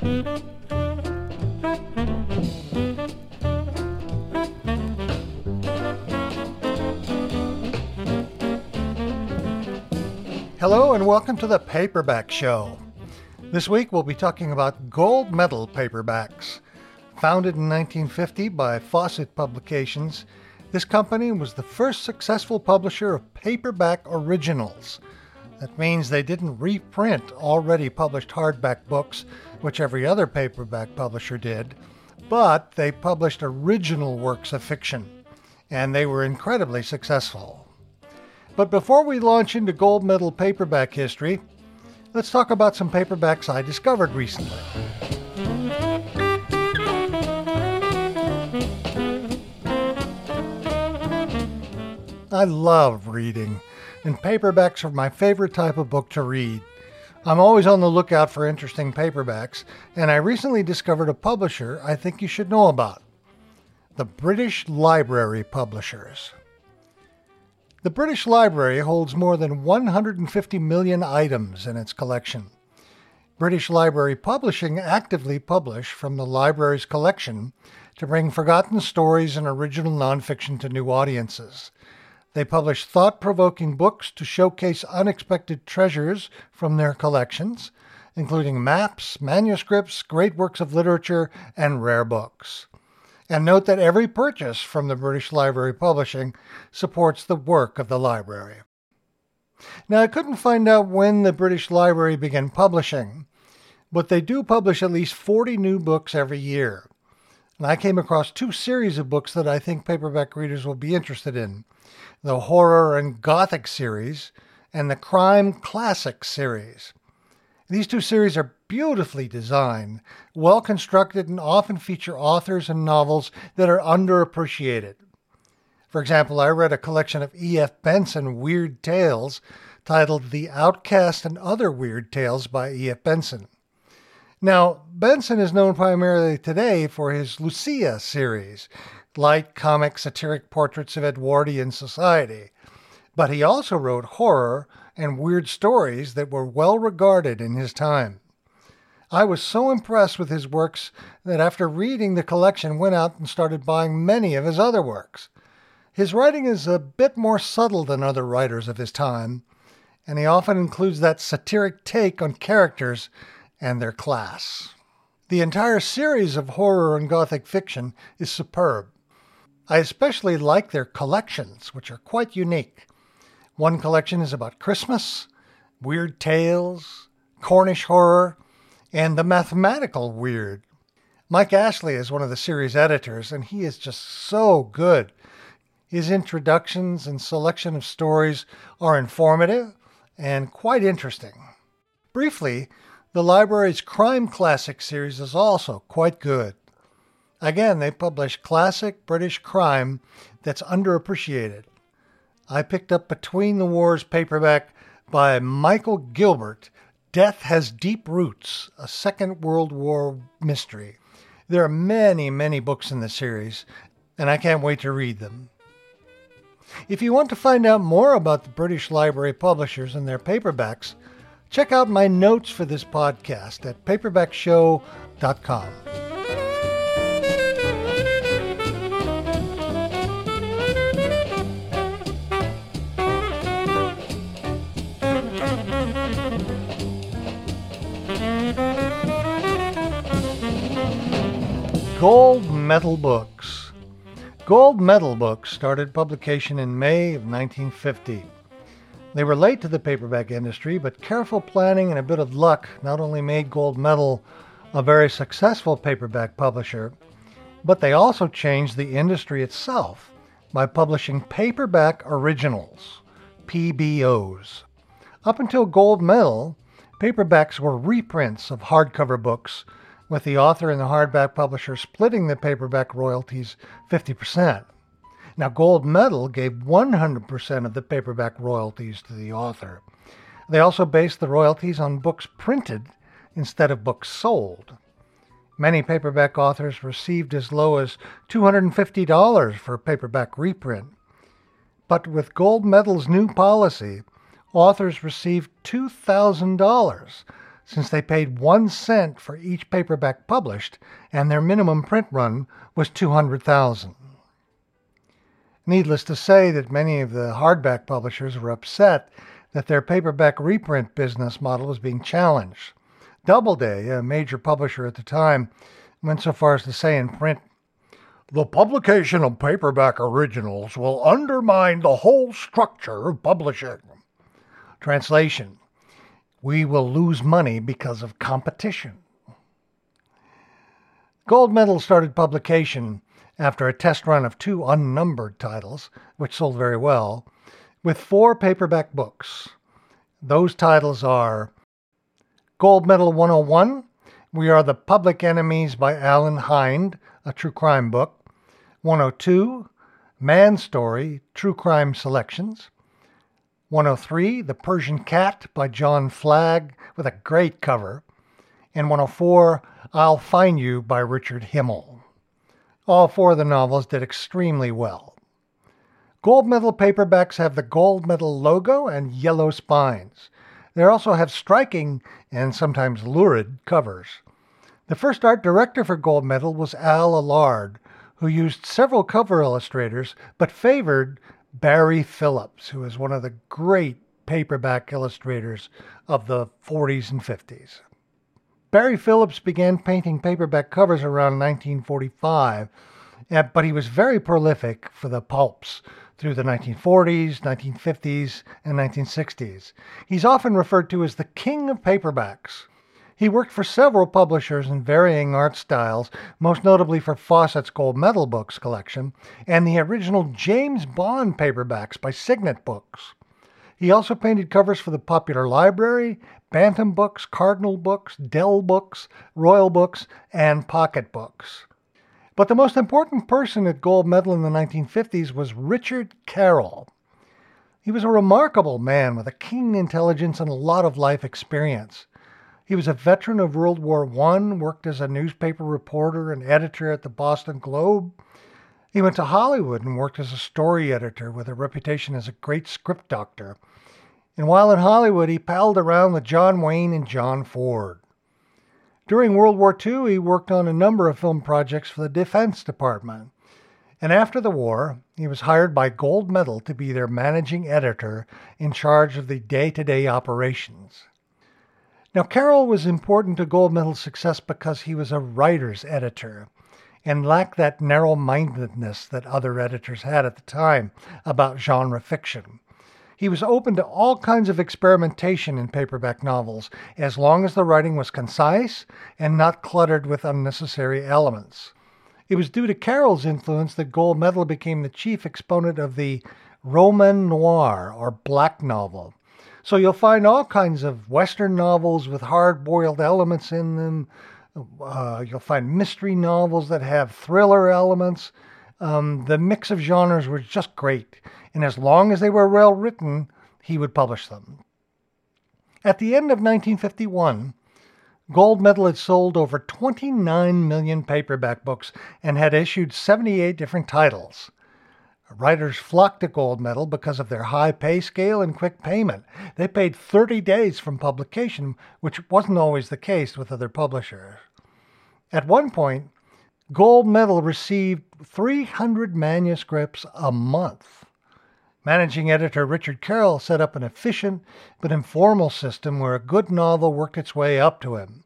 Hello and welcome to the Paperback Show. This week we'll be talking about gold medal paperbacks. Founded in 1950 by Fawcett Publications, this company was the first successful publisher of paperback originals. That means they didn't reprint already published hardback books, which every other paperback publisher did, but they published original works of fiction, and they were incredibly successful. But before we launch into gold medal paperback history, let's talk about some paperbacks I discovered recently. I love reading, and paperbacks are my favorite type of book to read. I'm always on the lookout for interesting paperbacks, and I recently discovered a publisher I think you should know about the British Library Publishers. The British Library holds more than 150 million items in its collection. British Library Publishing actively publish from the library's collection to bring forgotten stories and original nonfiction to new audiences. They publish thought provoking books to showcase unexpected treasures from their collections, including maps, manuscripts, great works of literature, and rare books. And note that every purchase from the British Library Publishing supports the work of the library. Now, I couldn't find out when the British Library began publishing, but they do publish at least 40 new books every year. And I came across two series of books that I think paperback readers will be interested in the Horror and Gothic series and the Crime Classic series. These two series are beautifully designed, well constructed, and often feature authors and novels that are underappreciated. For example, I read a collection of E.F. Benson weird tales titled The Outcast and Other Weird Tales by E.F. Benson. Now, Benson is known primarily today for his Lucia series, light comic satiric portraits of Edwardian society. But he also wrote horror and weird stories that were well regarded in his time. I was so impressed with his works that after reading the collection went out and started buying many of his other works. His writing is a bit more subtle than other writers of his time, and he often includes that satiric take on characters and their class. The entire series of horror and gothic fiction is superb. I especially like their collections, which are quite unique. One collection is about Christmas, weird tales, Cornish horror, and the mathematical weird. Mike Ashley is one of the series editors, and he is just so good. His introductions and selection of stories are informative and quite interesting. Briefly, the library's Crime Classic series is also quite good. Again, they publish classic British crime that's underappreciated. I picked up Between the Wars paperback by Michael Gilbert, Death Has Deep Roots, a Second World War mystery. There are many, many books in the series, and I can't wait to read them. If you want to find out more about the British Library publishers and their paperbacks, check out my notes for this podcast at paperbackshow.com. Gold Medal Books. Gold Medal Books started publication in May of 1950. They were late to the paperback industry, but careful planning and a bit of luck not only made Gold Medal a very successful paperback publisher, but they also changed the industry itself by publishing paperback originals, PBOs. Up until Gold Medal, paperbacks were reprints of hardcover books with the author and the hardback publisher splitting the paperback royalties 50%. Now, Gold Medal gave 100% of the paperback royalties to the author. They also based the royalties on books printed instead of books sold. Many paperback authors received as low as $250 for a paperback reprint. But with Gold Medal's new policy, authors received $2,000 since they paid one cent for each paperback published, and their minimum print run was 200,000. Needless to say that many of the hardback publishers were upset that their paperback reprint business model was being challenged. Doubleday, a major publisher at the time, went so far as to say in print the publication of paperback originals will undermine the whole structure of publishing. Translation We will lose money because of competition. Gold Medal started publication after a test run of two unnumbered titles, which sold very well, with four paperback books. Those titles are Gold Medal 101, We Are the Public Enemies by Alan Hynd, a true crime book. 102, Man Story, True Crime Selections. 103, The Persian Cat by John Flagg with a great cover. And 104, I'll Find You by Richard Himmel. All four of the novels did extremely well. Gold medal paperbacks have the gold medal logo and yellow spines. They also have striking and sometimes lurid covers. The first art director for Gold Medal was Al Allard, who used several cover illustrators but favored Barye Phillips, who is one of the great paperback illustrators of the 40s and 50s. Barye Phillips began painting paperback covers around 1945, but he was very prolific for the pulps through the 1940s, 1950s, and 1960s. He's often referred to as the king of paperbacks. He worked for several publishers in varying art styles, most notably for Fawcett's Gold Medal Books collection and the original James Bond paperbacks by Signet Books. He also painted covers for the Popular Library, Bantam Books, Cardinal Books, Dell Books, Royal Books, and Pocket Books. But the most important person at Gold Medal in the 1950s was Richard Carroll. He was a remarkable man with a keen intelligence and a lot of life experience. He was a veteran of World War I, worked as a newspaper reporter and editor at the Boston Globe. He went to Hollywood and worked as a story editor with a reputation as a great script doctor. And while in Hollywood, he palled around with John Wayne and John Ford. During World War II, he worked on a number of film projects for the Defense Department. And after the war, he was hired by Gold Medal to be their managing editor in charge of the day to day operations. Now, Carroll was important to Gold Medal's success because he was a writer's editor and lacked that narrow mindedness that other editors had at the time about genre fiction. He was open to all kinds of experimentation in paperback novels as long as the writing was concise and not cluttered with unnecessary elements. It was due to Carroll's influence that Gold Medal became the chief exponent of the roman noir or black novel so you'll find all kinds of Western novels with hard boiled elements in them. Uh, you'll find mystery novels that have thriller elements. Um, the mix of genres was just great. And as long as they were well written, he would publish them. At the end of 1951, Gold Medal had sold over 29 million paperback books and had issued 78 different titles. Writers flocked to Gold Medal because of their high pay scale and quick payment. They paid 30 days from publication, which wasn't always the case with other publishers. At one point, Gold Medal received 300 manuscripts a month. Managing editor Richard Carroll set up an efficient but informal system where a good novel worked its way up to him.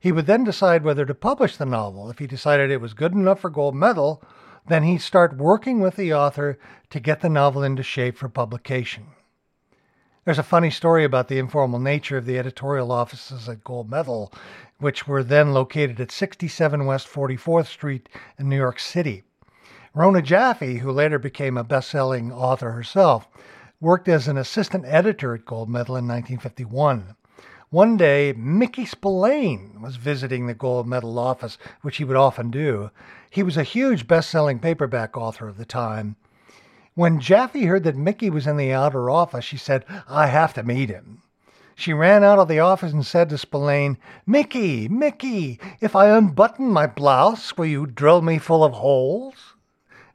He would then decide whether to publish the novel. If he decided it was good enough for Gold Medal, then he'd start working with the author to get the novel into shape for publication. There's a funny story about the informal nature of the editorial offices at Gold Medal, which were then located at 67 West 44th Street in New York City. Rona Jaffe, who later became a best selling author herself, worked as an assistant editor at Gold Medal in 1951. One day, Mickey Spillane was visiting the gold medal office, which he would often do. He was a huge best selling paperback author of the time. When Jaffe heard that Mickey was in the outer office, she said, I have to meet him. She ran out of the office and said to Spillane, Mickey, Mickey, if I unbutton my blouse, will you drill me full of holes?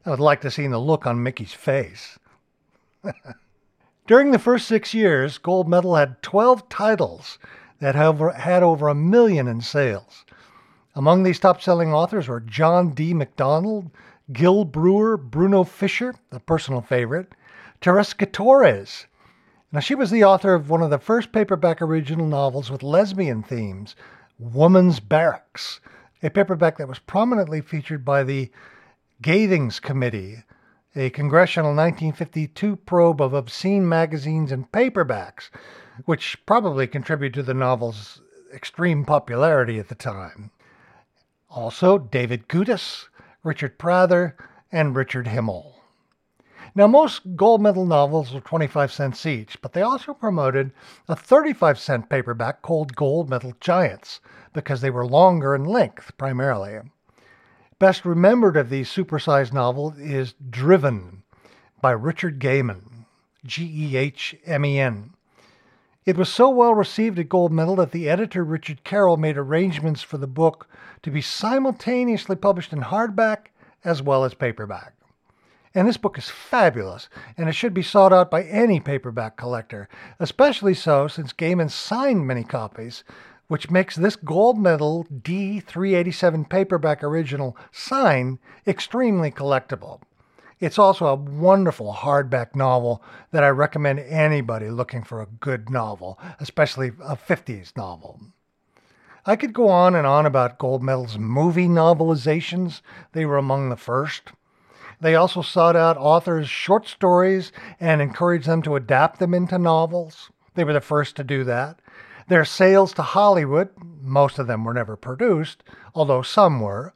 I would like to see the look on Mickey's face. During the first six years, Gold Medal had 12 titles that had over a million in sales. Among these top selling authors were John D. MacDonald, Gil Brewer, Bruno Fischer, a personal favorite, Tereska Torres. Now, she was the author of one of the first paperback original novels with lesbian themes, Woman's Barracks, a paperback that was prominently featured by the Gathings Committee, a congressional 1952 probe of obscene magazines and paperbacks, which probably contributed to the novel's extreme popularity at the time. Also, David Goodis, Richard Prather, and Richard Himmel. Now, most gold medal novels were 25 cents each, but they also promoted a 35 cent paperback called Gold Medal Giants because they were longer in length primarily. Best remembered of these supersized novels is Driven by Richard Gehman, G E H M E N. It was so well received at Gold Medal that the editor Richard Carroll made arrangements for the book to be simultaneously published in hardback as well as paperback. And this book is fabulous, and it should be sought out by any paperback collector, especially so since Gehman signed many copies, which makes this gold medal D387 paperback original sign extremely collectible. It's also a wonderful hardback novel that I recommend anybody looking for a good novel, especially a 50s novel. I could go on and on about Gold Medal's movie novelizations. They were among the first. They also sought out authors' short stories and encouraged them to adapt them into novels. They were the first to do that. Their sales to Hollywood, most of them were never produced, although some were,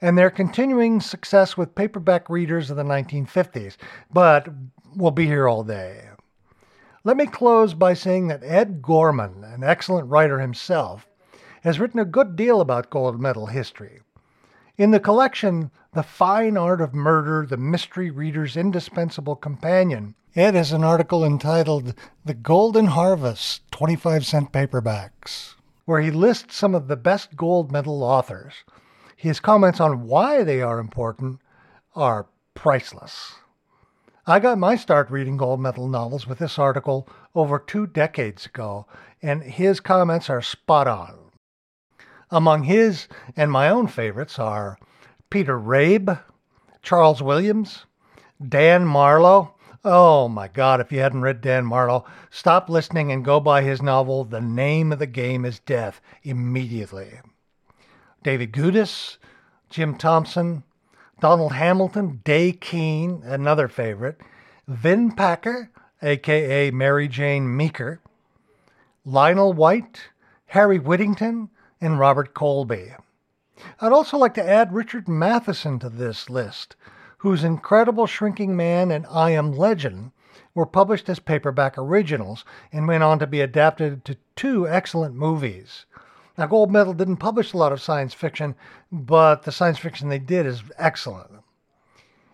and their continuing success with paperback readers of the 1950s, but we'll be here all day. Let me close by saying that Ed Gorman, an excellent writer himself, has written a good deal about gold medal history. In the collection, The Fine Art of Murder, the Mystery Reader's Indispensable Companion, Ed has an article entitled The Golden Harvest 25 cent paperbacks, where he lists some of the best gold medal authors. His comments on why they are important are priceless. I got my start reading gold medal novels with this article over two decades ago, and his comments are spot on. Among his and my own favorites are Peter Rabe, Charles Williams, Dan Marlowe, Oh my God, if you hadn't read Dan Marlowe, stop listening and go buy his novel, The Name of the Game is Death, immediately. David Goodis, Jim Thompson, Donald Hamilton, Day Keene, another favorite, Vin Packer, aka Marijane Meaker, Lionel White, Harry Whittington, and Robert Colby. I'd also like to add Richard Matheson to this list whose Incredible Shrinking Man and I Am Legend were published as paperback originals and went on to be adapted to two excellent movies. Now, Gold Medal didn't publish a lot of science fiction, but the science fiction they did is excellent.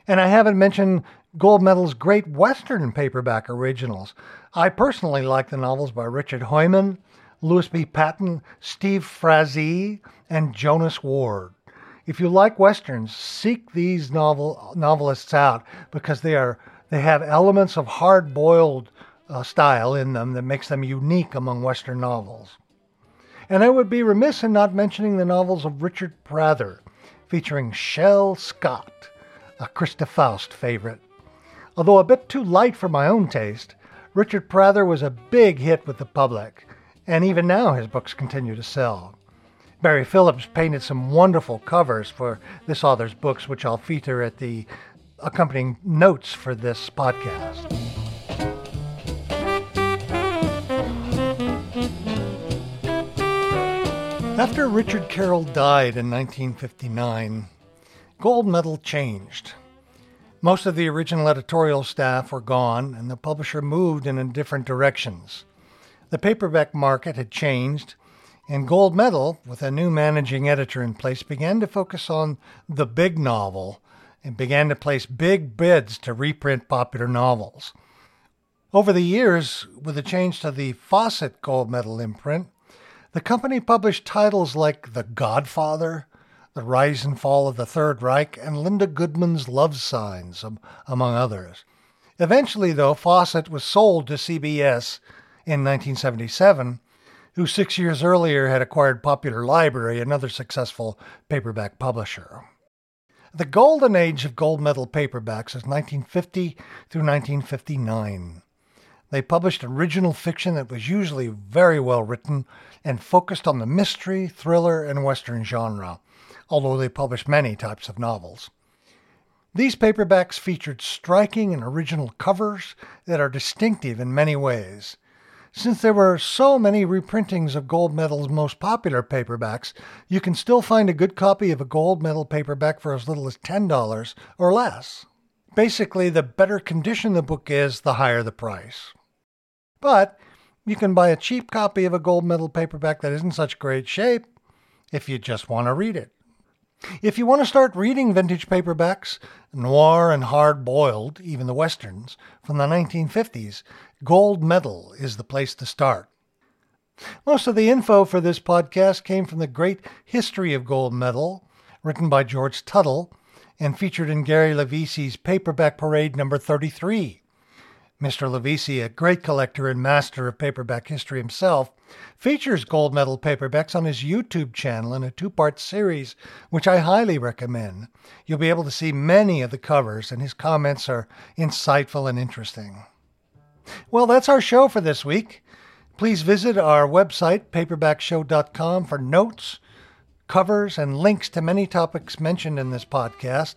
And I haven't mentioned Gold Medal's great Western paperback originals. I personally like the novels by Richard Hoyman, Lewis B. Patten, Steve Frazee, and Jonas Ward. If you like westerns, seek these novel novelists out because they are they have elements of hard-boiled uh, style in them that makes them unique among western novels. And I would be remiss in not mentioning the novels of Richard Prather, featuring Shell Scott, a Christa Faust favorite. Although a bit too light for my own taste, Richard Prather was a big hit with the public, and even now his books continue to sell. Barye Phillips painted some wonderful covers for this author's books, which I'll feature at the accompanying notes for this podcast. After Richard Carroll died in 1959, Gold Medal changed. Most of the original editorial staff were gone, and the publisher moved in different directions. The paperback market had changed, and Gold Medal, with a new managing editor in place, began to focus on the big novel and began to place big bids to reprint popular novels. Over the years, with the change to the Fawcett Gold Medal imprint, the company published titles like The Godfather, The Rise and Fall of the Third Reich, and Linda Goodman's Love Signs, among others. Eventually, though, Fawcett was sold to CBS in 1977 who six years earlier had acquired Popular Library, another successful paperback publisher. The golden age of gold medal paperbacks is 1950 through 1959. They published original fiction that was usually very well written and focused on the mystery, thriller, and western genre, although they published many types of novels. These paperbacks featured striking and original covers that are distinctive in many ways. Since there were so many reprintings of Gold Medal's most popular paperbacks, you can still find a good copy of a Gold Medal paperback for as little as $10 or less. Basically, the better condition the book is, the higher the price. But you can buy a cheap copy of a Gold Medal paperback that isn't such great shape if you just want to read it. If you want to start reading vintage paperbacks, noir and hard boiled, even the westerns, from the 1950s, Gold Medal is the place to start. Most of the info for this podcast came from the Great History of Gold Medal, written by George Tuttle and featured in Gary Lovisi's Paperback Parade number 33. Mr. Lovisi, a great collector and master of paperback history himself, features gold medal paperbacks on his YouTube channel in a two part series, which I highly recommend. You'll be able to see many of the covers, and his comments are insightful and interesting. Well, that's our show for this week. Please visit our website, paperbackshow.com, for notes, covers, and links to many topics mentioned in this podcast.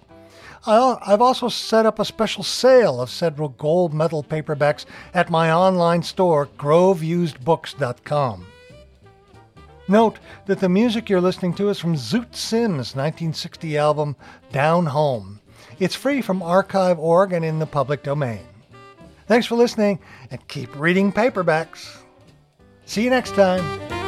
I've also set up a special sale of several gold medal paperbacks at my online store, groveusedbooks.com. Note that the music you're listening to is from Zoot Sims' 1960 album Down Home. It's free from archive.org and in the public domain. Thanks for listening and keep reading paperbacks. See you next time.